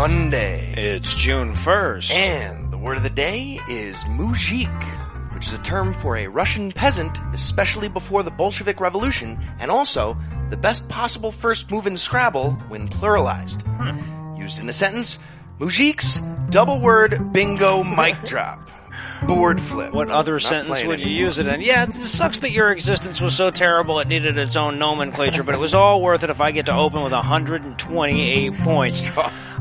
Monday. It's June 1st. And the word of the day is mujik, which is a term for a Russian peasant, especially before the Bolshevik Revolution, and also the best possible first move in Scrabble when pluralized. Hmm. Used in a sentence, mujiks, double word, bingo, mic drop. Board flip. What other Not sentence playing would you anymore. use it in? Yeah, it sucks that your existence was so terrible it needed its own nomenclature, but it was all worth it if I get to open with 128 points.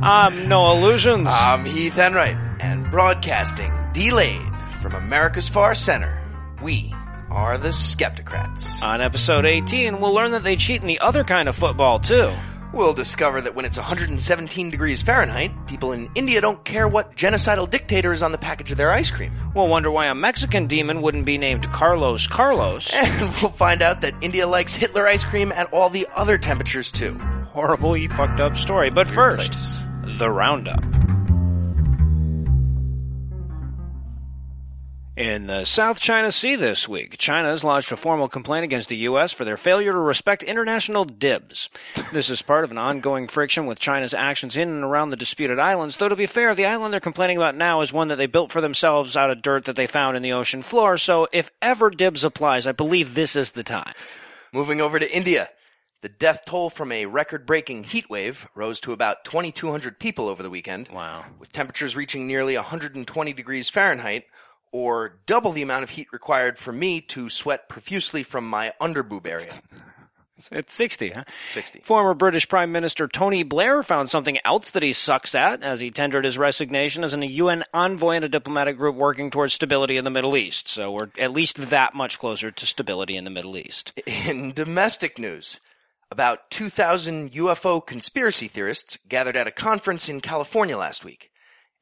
I'm um, no illusions. I'm Heath Enright, and broadcasting delayed from America's far center, we are the Skepticrats. On episode 18, we'll learn that they cheat in the other kind of football, too. We'll discover that when it's 117 degrees Fahrenheit, people in India don't care what genocidal dictator is on the package of their ice cream. We'll wonder why a Mexican demon wouldn't be named Carlos Carlos. And we'll find out that India likes Hitler ice cream at all the other temperatures too. Horribly fucked up story. But first, place. the roundup. In the South China Sea this week, China has lodged a formal complaint against the U.S. for their failure to respect international dibs. This is part of an ongoing friction with China's actions in and around the disputed islands, though to be fair, the island they're complaining about now is one that they built for themselves out of dirt that they found in the ocean floor, so if ever dibs applies, I believe this is the time. Moving over to India, the death toll from a record-breaking heat wave rose to about 2,200 people over the weekend. Wow. with temperatures reaching nearly 120 degrees Fahrenheit, or double the amount of heat required for me to sweat profusely from my underboob area. It's 60, huh? 60. Former British Prime Minister Tony Blair found something else that he sucks at as he tendered his resignation as a UN envoy in a diplomatic group working towards stability in the Middle East. So we're at least that much closer to stability in the Middle East. In domestic news, about 2,000 UFO conspiracy theorists gathered at a conference in California last week.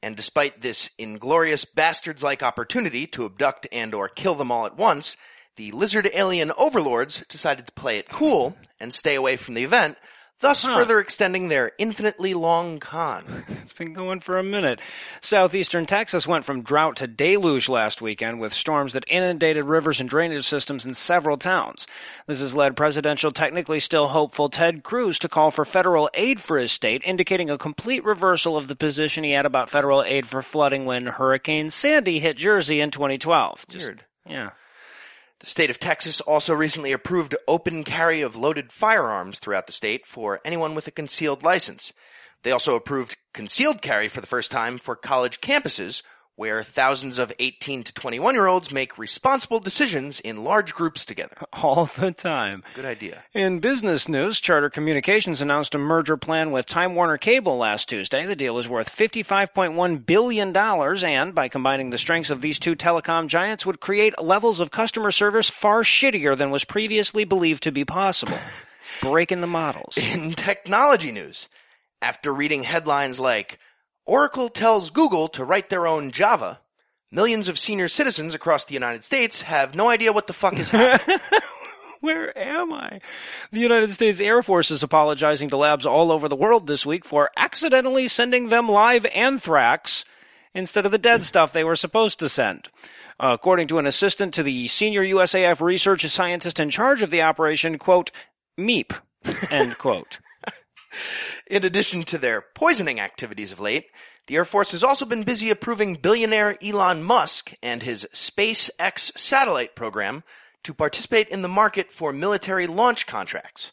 And despite this inglorious bastards-like opportunity to abduct and or kill them all at once, the lizard alien overlords decided to play it cool and stay away from the event, thus further extending their infinitely long con. It's been going for a minute. Southeastern Texas went from drought to deluge last weekend with storms that inundated rivers and drainage systems in several towns. This has led presidential technically still hopeful Ted Cruz to call for federal aid for his state, indicating a complete reversal of the position he had about federal aid for flooding when Hurricane Sandy hit Jersey in 2012. Just- Weird. yeah. The state of Texas also recently approved open carry of loaded firearms throughout the state for anyone with a concealed license. They also approved concealed carry for the first time for college campuses where thousands of 18 to 21 year olds make responsible decisions in large groups together. All the time. Good idea. In business news, Charter Communications announced a merger plan with Time Warner Cable last Tuesday. The deal is worth $55.1 billion and, by combining the strengths of these two telecom giants, would create levels of customer service far shittier than was previously believed to be possible. Breaking the models. In technology news, after reading headlines like Oracle tells Google to write their own Java, millions of senior citizens across the United States have no idea what the fuck is happening. Where am I? The United States Air Force is apologizing to labs all over the world this week for accidentally sending them live anthrax instead of the dead stuff they were supposed to send. According to an assistant to the senior USAF research scientist in charge of the operation, quote, meep, end quote. In addition to their poisoning activities of late, the Air Force has also been busy approving billionaire Elon Musk and his SpaceX satellite program to participate in the market for military launch contracts.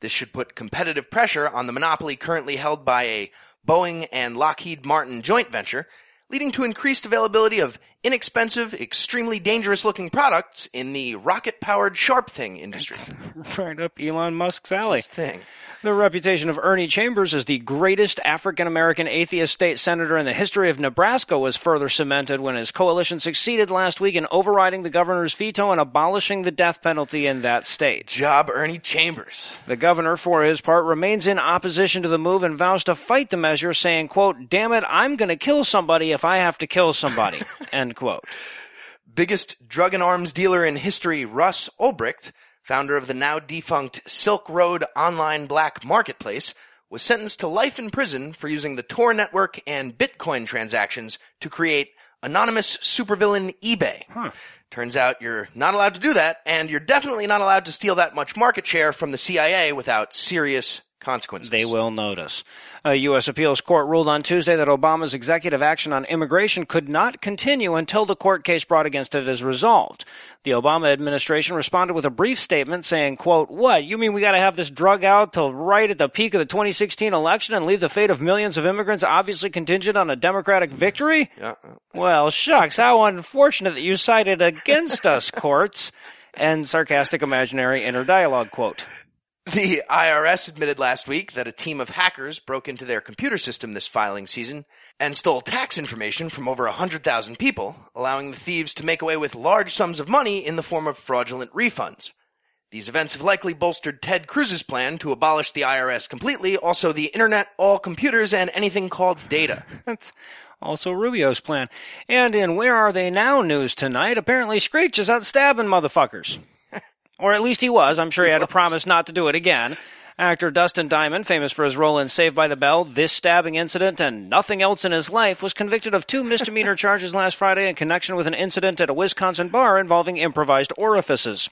This should put competitive pressure on the monopoly currently held by a Boeing and Lockheed Martin joint venture, leading to increased availability of inexpensive, extremely dangerous looking products in the rocket powered Sharp Thing industry. right up Elon Musk's alley. Thing. The reputation of Ernie Chambers as the greatest African American atheist state senator in the history of Nebraska was further cemented when his coalition succeeded last week in overriding the governor's veto and abolishing the death penalty in that state. Job Ernie Chambers. The governor, for his part, remains in opposition to the move and vows to fight the measure, saying, quote, damn it, I'm gonna kill somebody if I have to kill somebody, end quote. biggest drug and arms dealer in history, Ross Ulbricht, founder of the now defunct Silk Road online black marketplace, was sentenced to life in prison for using the Tor network and Bitcoin transactions to create anonymous supervillain eBay. Huh. Turns out you're not allowed to do that, and you're definitely not allowed to steal that much market share from the CIA without serious consequences. They will notice. A U.S. appeals court ruled on Tuesday that Obama's executive action on immigration could not continue until the court case brought against it is resolved. The Obama administration responded with a brief statement saying, quote, what, you mean we gotta have this drug out till right at the peak of the 2016 election and leave the fate of millions of immigrants obviously contingent on a Democratic victory? Yeah. Well, shucks, how unfortunate that you sided against us, courts. And sarcastic imaginary inner dialogue quote. The IRS admitted last week that a team of hackers broke into their computer system this filing season and stole tax information from over 100,000 people, allowing the thieves to make away with large sums of money in the form of fraudulent refunds. These events have likely bolstered Ted Cruz's plan to abolish the IRS completely, also the internet, all computers, and anything called data. That's also Rubio's plan. And in Where Are They Now news tonight, apparently Screech is out stabbing motherfuckers. Or at least he was. I'm sure he, had to promise not to do it again. Actor Dustin Diamond, famous for his role in Saved by the Bell, this stabbing incident, and nothing else in his life, was convicted of two misdemeanor charges last Friday in connection with an incident at a Wisconsin bar involving improvised orifices.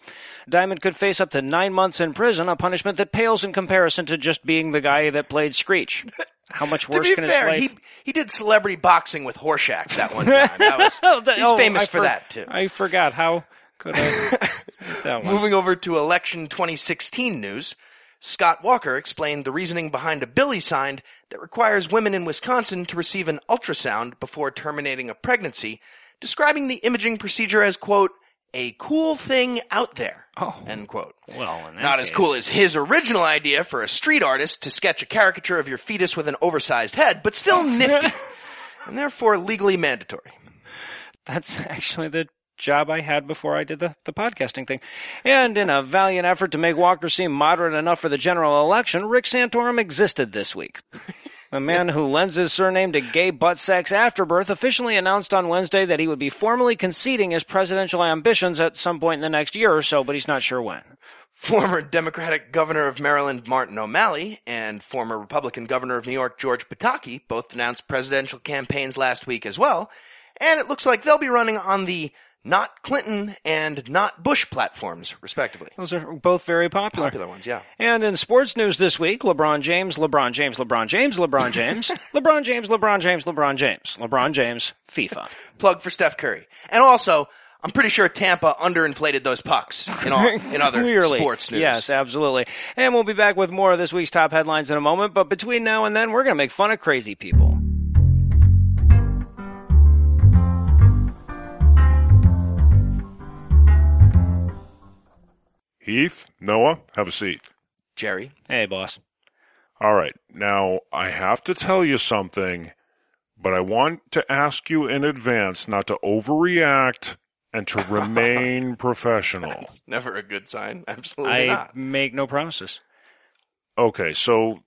Diamond could face up to nine months in prison, a punishment that pales in comparison to just being the guy that played Screech. How much worse to be can fair, his life? he he did celebrity boxing with Horshack that one time. That was, he's Oh, famous oh, I for for- that too. I forgot. How could I? get that one. Moving over to election 2016 news, Scott Walker explained the reasoning behind a bill he signed that requires women in Wisconsin to receive an ultrasound before terminating a pregnancy, describing the imaging procedure as, quote, a cool thing out there, Oh. end quote. Well, Not as cool as his original idea for a street artist to sketch a caricature of your fetus with an oversized head, but still nifty, and therefore legally mandatory. That's actually the job I had before I did the, the podcasting thing. And in a valiant effort to make Walker seem moderate enough for the general election, Rick Santorum existed this week. A man who lends his surname to gay butt sex afterbirth officially announced on Wednesday that he would be formally conceding his presidential ambitions at some point in the next year or so, but he's not sure when. Former Democratic Governor of Maryland Martin O'Malley and former Republican Governor of New York George Pataki both announced presidential campaigns last week as well, and it looks like they'll be running on the not Clinton and not Bush platforms, respectively. Those are both very popular. Popular ones, yeah. And in sports news this week, LeBron James, LeBron James, LeBron James, LeBron James, LeBron James, LeBron James, LeBron James, LeBron James, FIFA. Plug for Steph Curry. And also, I'm pretty sure Tampa underinflated those pucks in all in other Clearly. sports news. Yes, absolutely. And we'll be back with more of this week's top headlines in a moment, but between now and then, we're going to make fun of crazy people. Heath, Noah, have a seat. Jerry. Hey, boss. All right. Now, I have to tell you something, but I want to ask you in advance not to overreact and to remain professional. That's Never a good sign. Absolutely I not. make no promises. Okay, so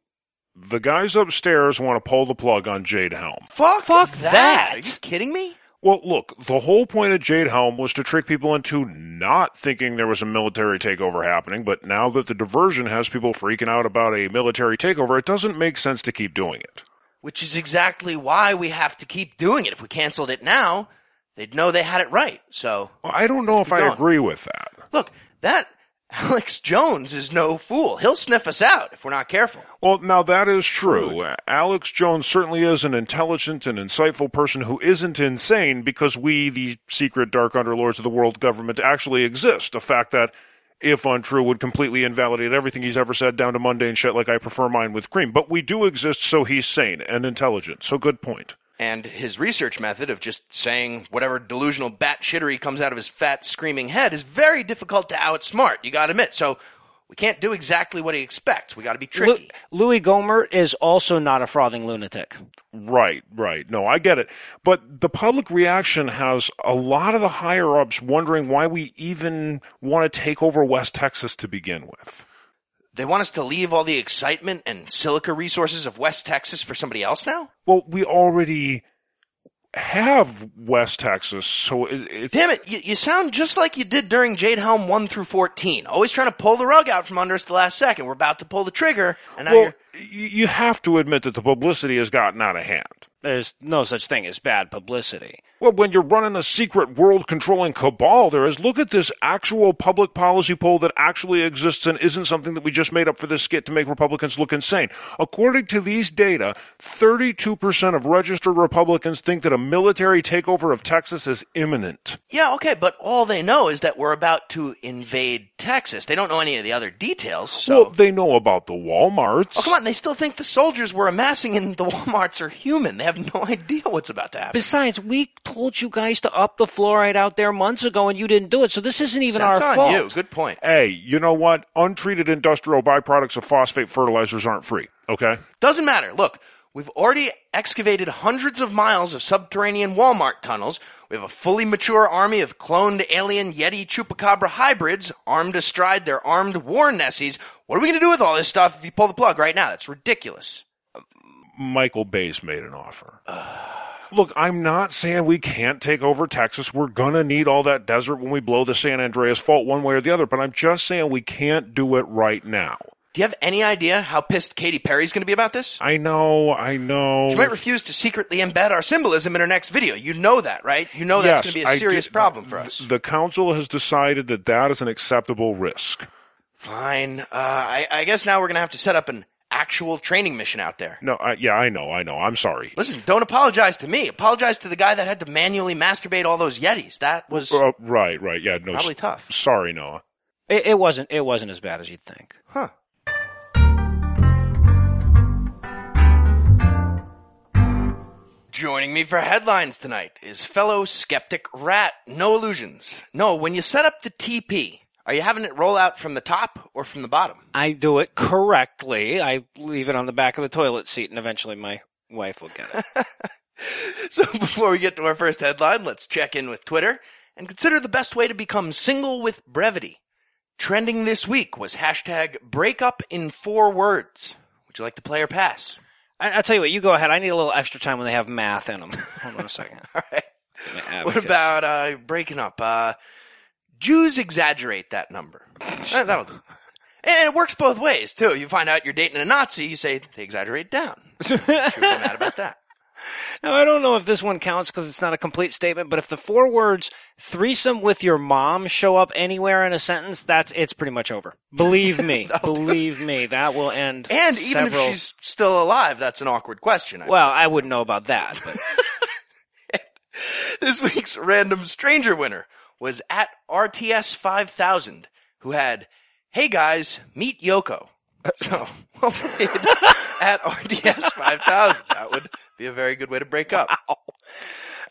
the guys upstairs want to pull the plug on Jade Helm. Fuck, Fuck that. that. Are you kidding me? Well, look, the whole point of Jade Helm was to trick people into not thinking there was a military takeover happening, but now that the diversion has people freaking out about a military takeover, it doesn't make sense to keep doing it. Which is exactly why we have to keep doing it. If we canceled it now, they'd know they had it right. So, Well, I don't know if I going. agree with that. look, that Alex Jones is no fool. He'll sniff us out if we're not careful. Well, now that is true. Alex Jones certainly is an intelligent and insightful person who isn't insane because we, the secret dark underlords of the world government, actually exist. A fact that, if untrue, would completely invalidate everything he's ever said down to mundane shit like I prefer mine with cream. But we do exist, so he's sane and intelligent. So good point. And his research method of just saying whatever delusional batshittery comes out of his fat, screaming head is very difficult to outsmart, you gotta admit. So, we can't do exactly what he expects. We gotta be Lu- tricky. Louie Gohmert is also not a frothing lunatic. Right, right. No, I get it. But the public reaction has a lot of the higher ups wondering why we even want to take over West Texas to begin with. They want us to leave all the excitement and silica resources of West Texas for somebody else now? Well, we already have West Texas, so it, it's Damn it, you, you sound just like you did during Jade Helm 1 through 14. Always trying to pull the rug out from under us the last second. We're about to pull the trigger, and now well, you have to admit that the publicity has gotten out of hand. There's no such thing as bad publicity. Well, when you're running a secret world controlling cabal, there is. Look at this actual public policy poll that actually exists and isn't something that we just made up for this skit to make Republicans look insane. According to these data, 32% of registered Republicans think that a military takeover of Texas is imminent. Yeah, okay, but all they know is that we're about to invade Texas. They don't know any of the other details, so. Well, they know about the Walmarts. oh, come on, they still think the soldiers we're amassing in the Walmarts are human. They have no idea what's about to happen. Besides, we told you guys to up the fluoride out there months ago and you didn't do it, so this isn't even That's our on fault. you. Good point. Hey, you know what? Untreated industrial byproducts of phosphate fertilizers aren't free, okay? Doesn't matter. Look, we've already excavated hundreds of miles of subterranean Walmart tunnels. We have a fully mature army of cloned alien Yeti Chupacabra hybrids armed astride their armed war Nessies. What are we going to do with all this stuff if you pull the plug right now? That's ridiculous. Michael Bay's made an offer. Look, I'm not saying we can't take over Texas. We're gonna need all that desert when we blow the San Andreas Fault one way or the other, but I'm just saying we can't do it right now. Do you have any idea how pissed Katy Perry's going to be about this? I know, I know. She might refuse to secretly embed our symbolism in her next video. You know that, right? You know that's Yes, going to be a serious did- problem for us. The council has decided that that is an acceptable risk. Fine. Uh, I, I guess now we're going to have to set up an actual training mission out there. No, I, yeah, I know, I know. I'm sorry. Listen, don't apologize to me. Apologize to the guy that had to manually masturbate all those Yetis. That was Uh, right, right. Yeah, no. probably s- tough. Sorry, Noah. It, it wasn't. It wasn't as bad as you'd think. Huh. Joining me for headlines tonight is fellow Skepticrat. No illusions. No, when you set up the TP, are you having it roll out from the top or from the bottom? I do it correctly. I leave it on the back of the toilet seat, and eventually my wife will get it. So before we get to our first headline, let's check in with Twitter and consider the best way to become single with brevity. Trending this week was hashtag breakup in four words. Would you like to play or pass? I, I'll tell you what. You go ahead. I need a little extra time when they have math in them. Hold on a second. All right. What about uh, breaking up? Uh, Jews exaggerate that number. Uh, that'll do. And it works both ways too. You find out you're dating a Nazi, you say they exaggerate down. Feel mad about that. Now, I don't know if this one counts because it's not a complete statement, but if the four words "threesome with your mom" show up anywhere in a sentence, that's it's pretty much over. Believe me, believe me, that will end. And even several- if she's still alive, that's an awkward question. I'd well, I wouldn't know about that, but This week's random stranger winner was at RTS5000, who had, hey guys, meet Yoko. So, well played at RTS5000. That would be a very good way to break up.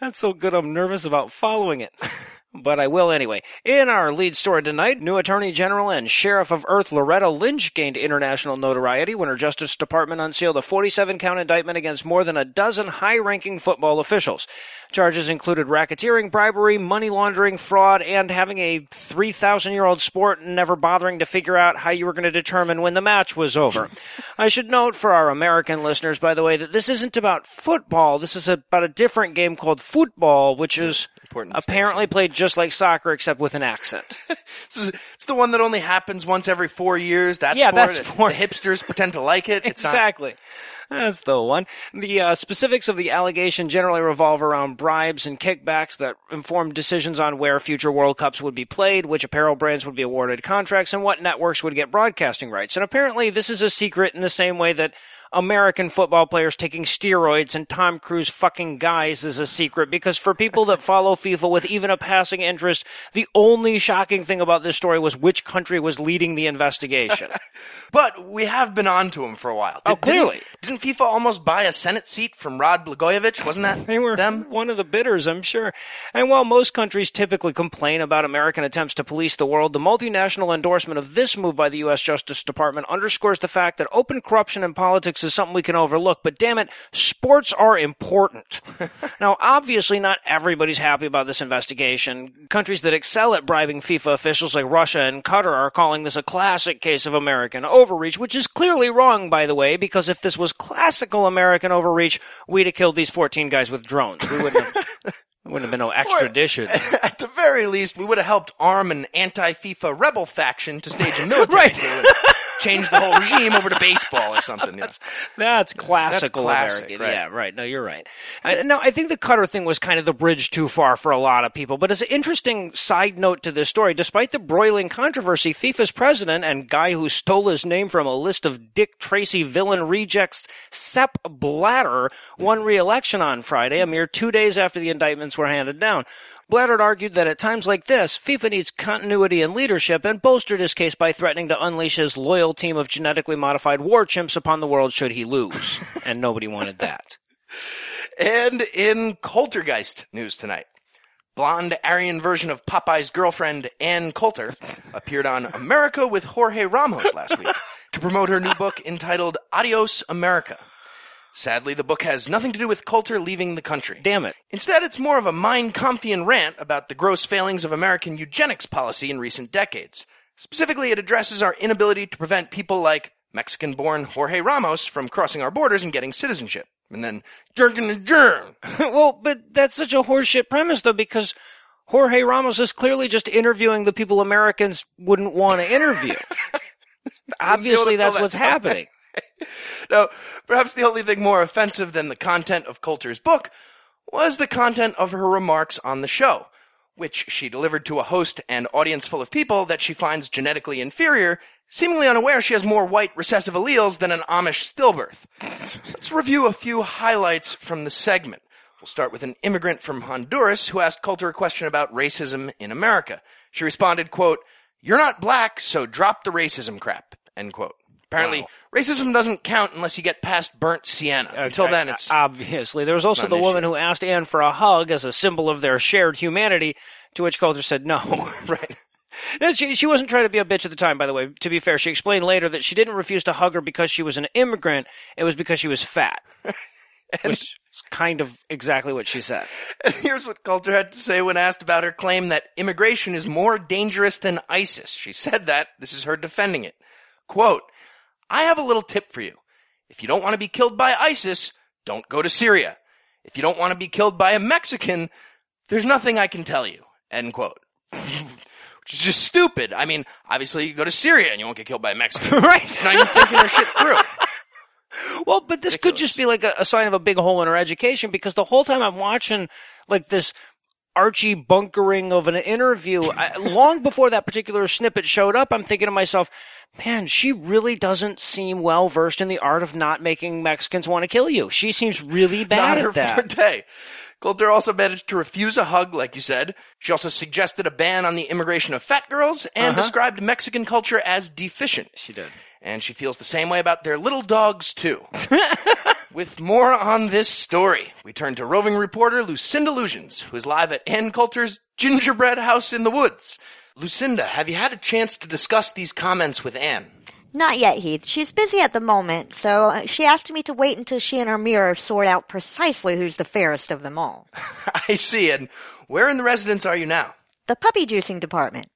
That's so good I'm nervous about following it. But I will anyway. In our lead story tonight, new Attorney General and Sheriff of Earth Loretta Lynch gained international notoriety when her Justice Department unsealed a 47 count indictment against more than a dozen high ranking football officials. Charges included racketeering, bribery, money laundering, fraud, and having a 3,000 year old sport and never bothering to figure out how you were going to determine when the match was over. I should note for our American listeners, by the way, that this isn't about football. This is about a different game called football, which is Important apparently played just like soccer except with an accent. It's, it's the one that only happens once every four years. That's Yeah, sport. that sport. The hipsters pretend to like it. It's not, exactly. That's the one. The uh, specifics of the allegation generally revolve around bribes and kickbacks that informed decisions on where future World Cups would be played, which apparel brands would be awarded contracts, and what networks would get broadcasting rights. And apparently, this is a secret in the same way that American football players taking steroids and Tom Cruise fucking guys is a secret because for people that follow FIFA with even a passing interest, the only shocking thing about this story was which country was leading the investigation. But we have been on to him for a while. Oh, clearly. Didn't, didn't FIFA almost buy a Senate seat from Rod Blagojevich? Wasn't that They were them? one of the bidders, I'm sure. And while most countries typically complain about American attempts to police the world, the multinational endorsement of this move by the U.S. Justice Department underscores the fact that open corruption in politics is something we can overlook. But damn it, sports are important. now, obviously, not everybody's happy about this investigation. Countries that excel at bribing FIFA officials like Russia and Qatar are calling this a classic case of American overreach, which is clearly wrong, by the way, because if this was classical American overreach, we'd have killed these 14 guys with drones. We wouldn't have, there wouldn't have been no extradition. At the very least, we would have helped arm an anti-FIFA rebel faction to stage a military Right. Change the whole regime over to baseball or something. know. That's classical classic, American. right. Yeah, right. No, you're right. I, no, I think the Qatar thing was kind of the bridge too far for a lot of people. But as an interesting side note to this story, despite the broiling controversy, FIFA's president and guy who stole his name from a list of Dick Tracy villain rejects, Sepp Blatter, won re-election on Friday, a mere two days after the indictments were handed down. Blatter argued that at times like this, FIFA needs continuity and leadership and bolstered his case by threatening to unleash his loyal team of genetically modified war chimps upon the world should he lose. and nobody wanted that. And in Coultergeist news tonight, blonde Aryan version of Popeye's girlfriend, Ann Coulter, appeared on America with Jorge Ramos last week to promote her new book entitled Adios America. Sadly, the book has nothing to do with Coulter leaving the country. Damn it. Instead, it's more of a Mein Kampfian rant about the gross failings of American eugenics policy in recent decades. Specifically, it addresses our inability to prevent people like Mexican-born Jorge Ramos from crossing our borders and getting citizenship. And then, jerkin and jern. well, but that's such a horseshit premise though because Jorge Ramos is clearly just interviewing the people Americans wouldn't want to interview. Obviously, that's what's happening. Now, perhaps the only thing more offensive than the content of Coulter's book was the content of her remarks on the show, which she delivered to a host and audience full of people that she finds genetically inferior, seemingly unaware she has more white recessive alleles than an Amish stillbirth. Let's review a few highlights from the segment. We'll start with an immigrant from Honduras who asked Coulter a question about racism in America. She responded, quote, You're not black, so drop the racism crap, end quote. Apparently, Wow. Racism doesn't count unless you get past burnt sienna. Until then, uh, it's obviously there was also the woman issue. who asked Ann for a hug as a symbol of their shared humanity, to which Coulter said no. right. No, she, she wasn't trying to be a bitch at the time, by the way. To be fair, she explained later that she didn't refuse to hug her because she was an immigrant. It was because she was fat. which is kind of exactly what she said. And here's what Coulter had to say when asked about her claim that immigration is more dangerous than ISIS. She said that. This is her defending it. Quote, I have a little tip for you. If you don't want to be killed by ISIS, don't go to Syria. If you don't want to be killed by a Mexican, there's nothing I can tell you. End quote. Which is just stupid. I mean, obviously you go to Syria and you won't get killed by a Mexican. right. Not even thinking her shit through. Well, but this could just be like a, a sign of a big hole in her education because the whole time I'm watching like this Archie bunkering of an interview, I, long before that particular snippet showed up, I'm thinking to myself, man, she really doesn't seem well versed in the art of not making Mexicans want to kill you. She seems really bad Not her at that. forte. Coulter also managed to refuse a hug, like you said. She also suggested a ban on the immigration of fat girls and Uh-huh. described Mexican culture as deficient. She did. And she feels the same way about their little dogs, too. With more on this story, we turn to roving reporter Lucinda Lusions, who is live at Ann Coulter's gingerbread house in the woods. Lucinda, have you had a chance to discuss these comments with Ann? Not yet, Heath. She's busy at the moment, so uh, she asked me to wait until she and her mirror sort out precisely who's the fairest of them all. I see. And where in the residence are you now? The puppy juicing department.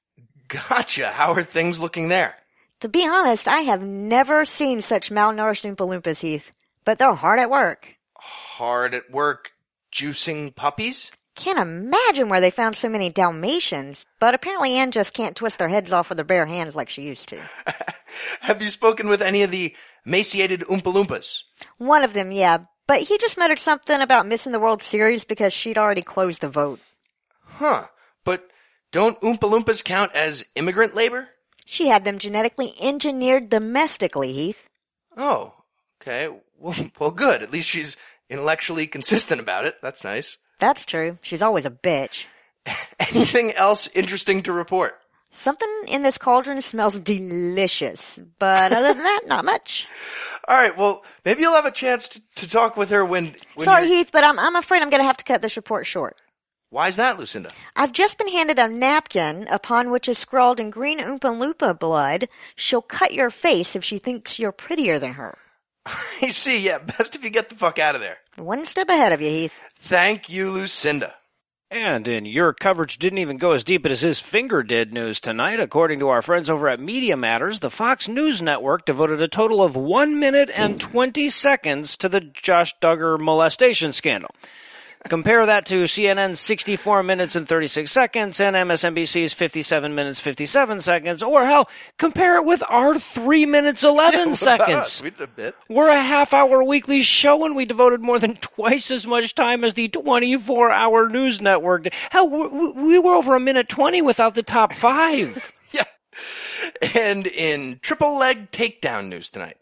Gotcha. How are things looking there? To be honest, I have never seen such malnourished Oompa Loompas, Heath, but they're hard at work. Hard at work juicing puppies? Can't imagine where they found so many Dalmatians, but apparently Ann just can't twist their heads off with her bare hands like she used to. Have you spoken with any of the emaciated Oompa Loompas? One of them, yeah, but he just muttered something about missing the World Series because she'd already closed the vote. Huh. But don't Oompa Loompas count as immigrant labor? She had them genetically engineered domestically, Heath. Oh, okay. Well, well, good. At least she's intellectually consistent about it. That's nice. That's true. She's always a bitch. Anything else interesting to report? Something in this cauldron smells delicious, but other than that, not much. All right. Well, maybe you'll have a chance to, to talk with her when. when Sorry, you're- Heath, but I'm, I'm afraid I'm going to have to cut this report short. Why is that, Lucinda? I've just been handed a napkin upon which is scrawled in green Oompa Loompa blood, she'll cut your face if she thinks you're prettier than her. I see. Yeah. Best if you get the fuck out of there. One step ahead of you, Heath. Thank you, Lucinda. And in your coverage didn't even go as deep as his finger did news tonight. According to our friends over at Media Matters, the Fox News Network devoted a total of 1 minute and 20 seconds to the Josh Duggar molestation scandal. Compare that to CNN's 64 minutes and 36 seconds and MSNBC's 57 minutes 57 seconds, or hell, compare it with our 3 minutes 11 seconds. we did a bit. We're a half hour weekly show and we devoted more than twice as much time as the 24 hour news network. did. Hell, we we were over a minute 20 without the top five. Yeah. And in triple leg takedown news tonight,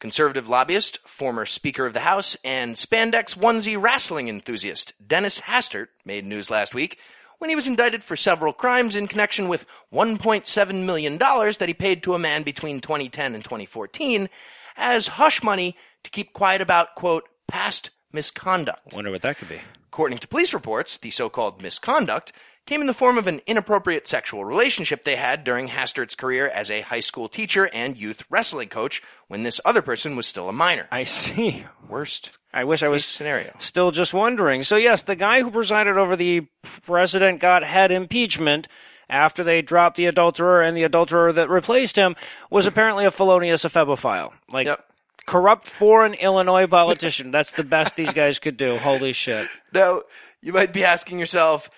conservative lobbyist, former Speaker of the House, and spandex onesie wrestling enthusiast Dennis Hastert made news last week when he was indicted for several crimes in connection with $1.7 million that he paid to a man between 2010 and 2014 as hush money to keep quiet about, quote, past misconduct. I Wonder what that could be. According to police reports, the so-called misconduct came in the form of an inappropriate sexual relationship they had during Hastert's career as a high school teacher and youth wrestling coach when this other person was still a minor. I see. Worst I wish I was scenario. Still just wondering. So yes, the guy who presided over the president got head impeachment after they dropped the adulterer and the adulterer that replaced him was apparently a felonious ephebophile. Like Yep. corrupt foreign Illinois politician. That's the best these guys could do. Holy shit. Now, you might be asking yourself,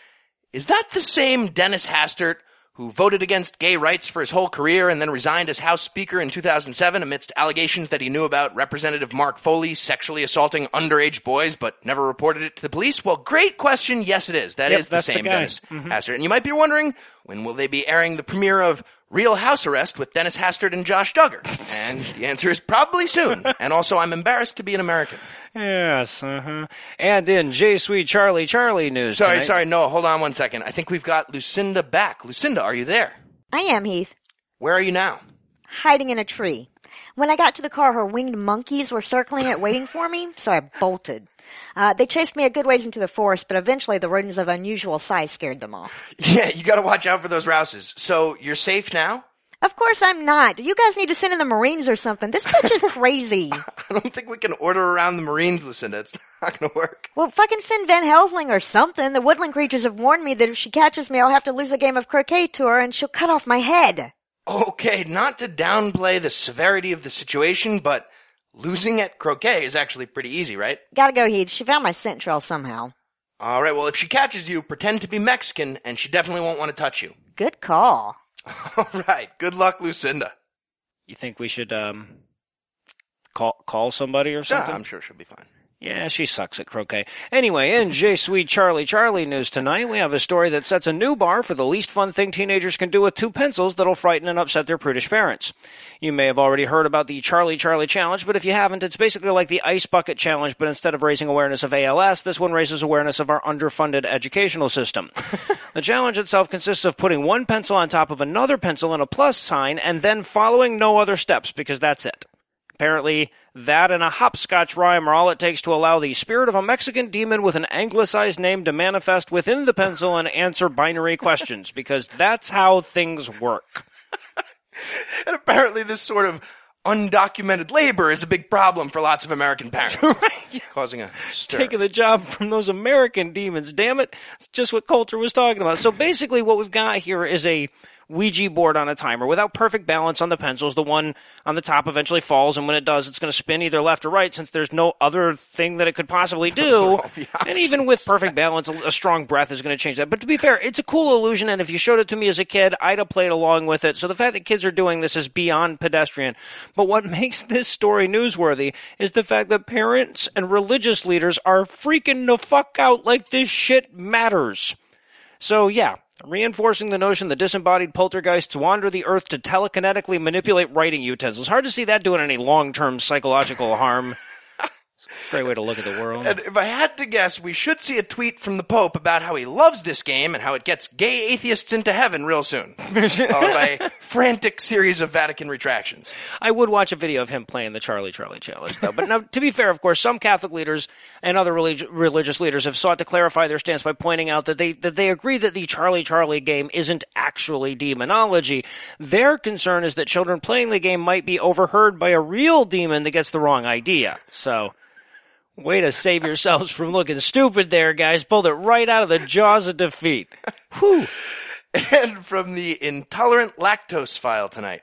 is that the same Dennis Hastert who voted against gay rights for his whole career and then resigned as House Speaker in 2007 amidst allegations that he knew about Representative Mark Foley sexually assaulting underage boys but never reported it to the police? Well, great question. Yes, it is. That is Yep, the that's the same guy. Dennis mm-hmm. Hastert. And you might be wondering, when will they be airing the premiere of Real House Arrest with Dennis Hastert and Josh Duggar? and the answer is probably soon. and also, I'm embarrassed to be an American. Yes, uh-huh. And in J Sweet Charlie Charlie news Sorry, tonight- sorry, no, hold on one second. I think we've got Lucinda back. Lucinda, are you there? I am, Heath. Where are you now? Hiding in a tree. When I got to the car, her winged monkeys were circling it, waiting for me, so I bolted. Uh, they chased me a good ways into the forest, but eventually the rodents of unusual size scared them off. Yeah, you gotta watch out for those rouses. So, you're safe now? Of course I'm not. You guys need to send in the Marines or something. This bitch is crazy. I don't think we can order around the Marines, Lucinda. It's not gonna work. well, fucking send Van Helsing or something. The woodland creatures have warned me that if she catches me, I'll have to lose a game of croquet to her and she'll cut off my head. Okay, not to downplay the severity of the situation, but losing at croquet is actually pretty easy, right? Gotta go, Heath. She found my scent trail somehow. Alright, well, if she catches you, pretend to be Mexican, and she definitely won't want to touch you. Good call. Alright, good luck, Lucinda. You think we should um call call somebody or something? Yeah, something? I'm sure she'll be fine. Yeah, she sucks at croquet. Anyway, in J Sweet Charlie Charlie news tonight, we have a story that sets a new bar for the least fun thing teenagers can do with two pencils that'll frighten and upset their prudish parents. You may have already heard about the Charlie Charlie Challenge, but if you haven't, it's basically like the Ice Bucket Challenge, but instead of raising awareness of ALS, this one raises awareness of our underfunded educational system. the challenge itself consists of putting one pencil on top of another pencil in a plus sign and then following no other steps because that's it. Apparently, that and a hopscotch rhyme are all it takes to allow the spirit of a Mexican demon with an anglicized name to manifest within the pencil and answer binary questions, because that's how things work. And apparently this sort of undocumented labor is a big problem for lots of American parents. Causing a stir. Taking the job from those American demons, damn it. It's just what Coulter was talking about. So basically, what we've got here is a Ouija board on a timer without perfect balance on the pencils. The one on the top eventually falls, and when it does, it's going to spin either left or right since there's no other thing that it could possibly do. And even with perfect balance, a, a strong breath is going to change that. But to be fair, it's a cool illusion, and if you showed it to me as a kid, I'd have played along with it. So the fact that kids are doing this is beyond pedestrian. But what makes this story newsworthy is the fact that parents and religious leaders are freaking the fuck out like this shit matters. So yeah, reinforcing the notion that disembodied poltergeists wander the earth to telekinetically manipulate writing utensils. Hard to see that doing any long-term psychological harm. Great way to look at the world. And if I had to guess, we should see a tweet from the Pope about how he loves this game and how it gets gay atheists into heaven real soon. Followed by a frantic series of Vatican retractions. I would watch a video of him playing the Charlie Charlie challenge, though. But now, to be fair, of course, some Catholic leaders and other relig- religious leaders have sought to clarify their stance by pointing out that they that they agree that the Charlie Charlie game isn't actually demonology. Their concern is that children playing the game might be overheard by a real demon that gets the wrong idea. So. Way to save yourselves from looking stupid there, guys. Pulled it right out of the jaws of defeat. Whew. And from the intolerant lactose file tonight.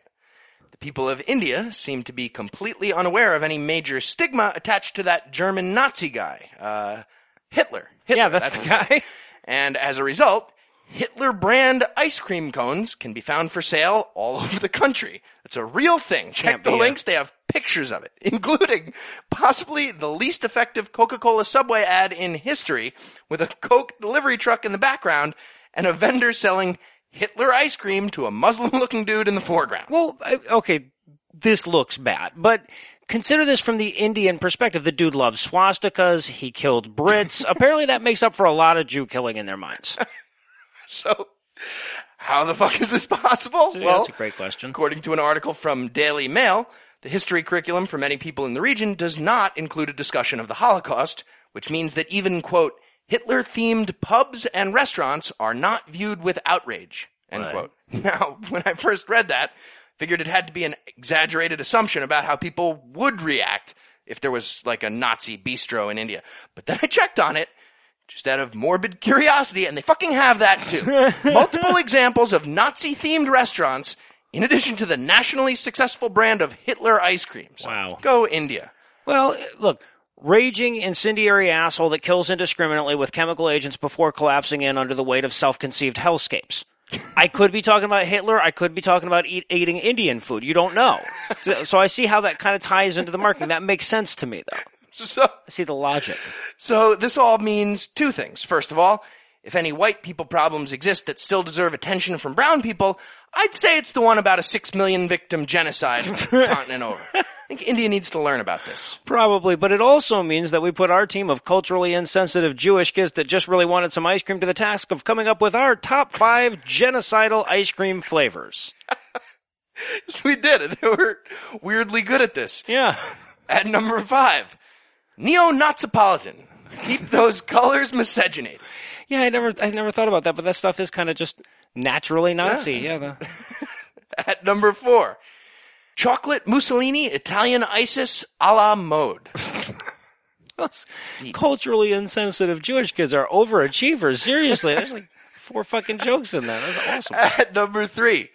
The people of India seem to be completely unaware of any major stigma attached to that German Nazi guy, uh, Hitler. Hitler, yeah, that's, his the name. guy. And as a result, Hitler brand ice cream cones can be found for sale all over the country. It's a real thing. Check Can't the be a- links. They have pictures of it, including possibly the least effective Coca-Cola Subway ad in history with a Coke delivery truck in the background and a vendor selling Hitler ice cream to a Muslim looking dude in the foreground. Well, okay, this looks bad, but consider this from the Indian perspective. The dude loves swastikas. He killed Brits. Apparently, that makes up for a lot of Jew killing in their minds. So, how the fuck is this possible? Yeah, well, that's a great question. According to an article from Daily Mail, the history curriculum for many people in the region does not include a discussion of the Holocaust, which means that even, quote, Hitler themed pubs and restaurants are not viewed with outrage, end Right. quote. Now, when I first read that, figured it had to be an exaggerated assumption about how people would react if there was like a Nazi bistro in India. But then I checked on it, just out of morbid curiosity, and they fucking have that too. Multiple examples of Nazi themed restaurants, in addition to the nationally successful brand of Hitler ice creams. Wow. Go India. Well, look, raging incendiary asshole that kills indiscriminately with chemical agents before collapsing in under the weight of self-conceived hellscapes. I could be talking about Hitler. I could be talking about eat, eating Indian food. You don't know. So, so I see how that kind of ties into the marketing. That makes sense to me, though. So, I see the logic. so this all means two things. First of all, if any white people problems exist that still deserve attention from brown people, I'd say it's the one about a six million victim genocide continent over. I think India needs to learn about this. Probably, but it also means that we put our team of culturally insensitive Jewish kids that just really wanted some ice cream to the task of coming up with our top five genocidal ice cream flavors. So we did. They were weirdly good at this. Yeah. At number five, Neo-Nazipolitan. Keep those colors miscegenated. Yeah, I never, I never thought about that, but that stuff is kind of just naturally Nazi. Yeah. the- At number four, chocolate Mussolini Italian ISIS a la mode. culturally insensitive Jewish kids are overachievers. Seriously, there's like four fucking jokes in that. That's awesome. At number three,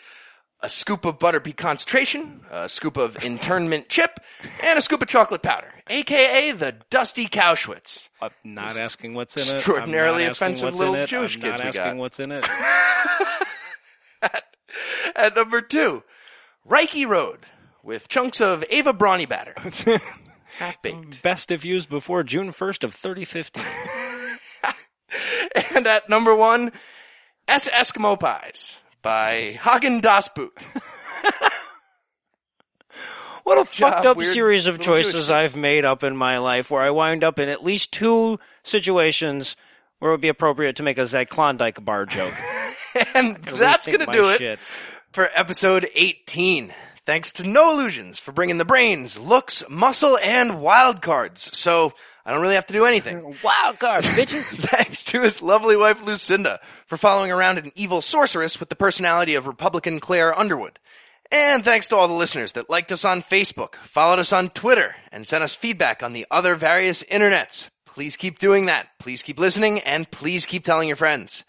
a scoop of butter pecan concentration, a scoop of internment chip, and a scoop of chocolate powder, aka the dusty Cowschwitz. I'm not asking what's in it. Extraordinarily offensive little. Jewish I'm kids not we asking got. what's in it. At number two, Reiki Road with chunks of Eva Brownie batter. Half baked. Best if used before June 1st of 3015. And at number one, S Eskimo Pies by Hagen Das Boot. What a job, fucked up series of choices. I've made up in my life where I wind up in at least two situations where it would be appropriate to make a Zyklondike bar joke. And that's gonna my do it shit. for episode 18. Thanks to No Illusions for bringing the brains, looks, muscle, and wild cards. So I don't really have to do anything. Wild card, bitches. Thanks to his lovely wife Lucinda for following around an evil sorceress with the personality of Republican Claire Underwood. And thanks to all the listeners that liked us on Facebook, followed us on Twitter, and sent us feedback on the other various internets. Please keep doing that. Please keep listening, and please keep telling your friends.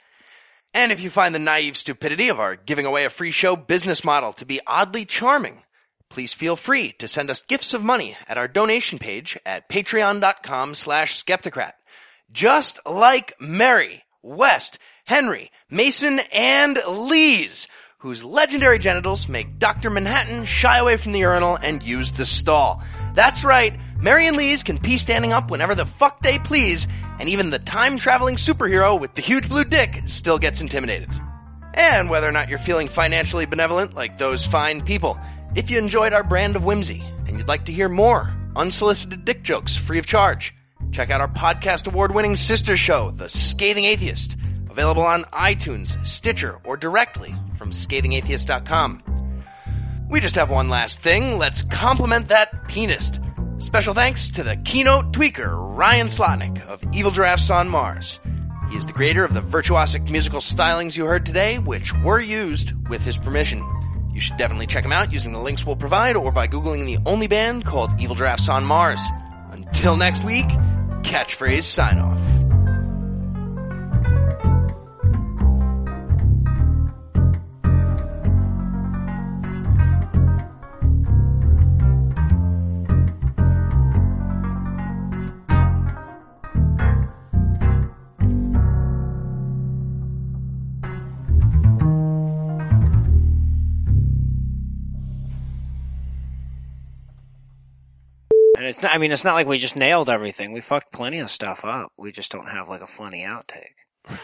And if you find the naive stupidity of our giving away a free show business model to be oddly charming, please feel free to send us gifts of money at our donation page at patreon.com slash skepticrat. Just like Mary, West, Henry, Mason, and Lees, whose legendary genitals make Dr. Manhattan shy away from the urinal and use the stall. That's right, Mary and Lees can pee standing up whenever the fuck they please, and even the time-traveling superhero with the huge blue dick still gets intimidated. And whether or not you're feeling financially benevolent like those fine people, if you enjoyed our brand of whimsy and you'd like to hear more unsolicited dick jokes free of charge, check out our podcast award winning sister show, The Scathing Atheist, available on iTunes, Stitcher, or directly from scathingatheist.com. We just have one last thing. Let's compliment that pianist. Special thanks to the keynote tweaker, Ryan Slotnick of Evil Giraffes on Mars. He is the creator of the virtuosic musical stylings you heard today, which were used with his permission. You should definitely check them out using the links we'll provide or by Googling the only band called Evil Giraffes on Mars. Until next week, catchphrase sign off. It's not, I mean, it's not like we just nailed everything. We fucked plenty of stuff up. We just don't have like a funny outtake.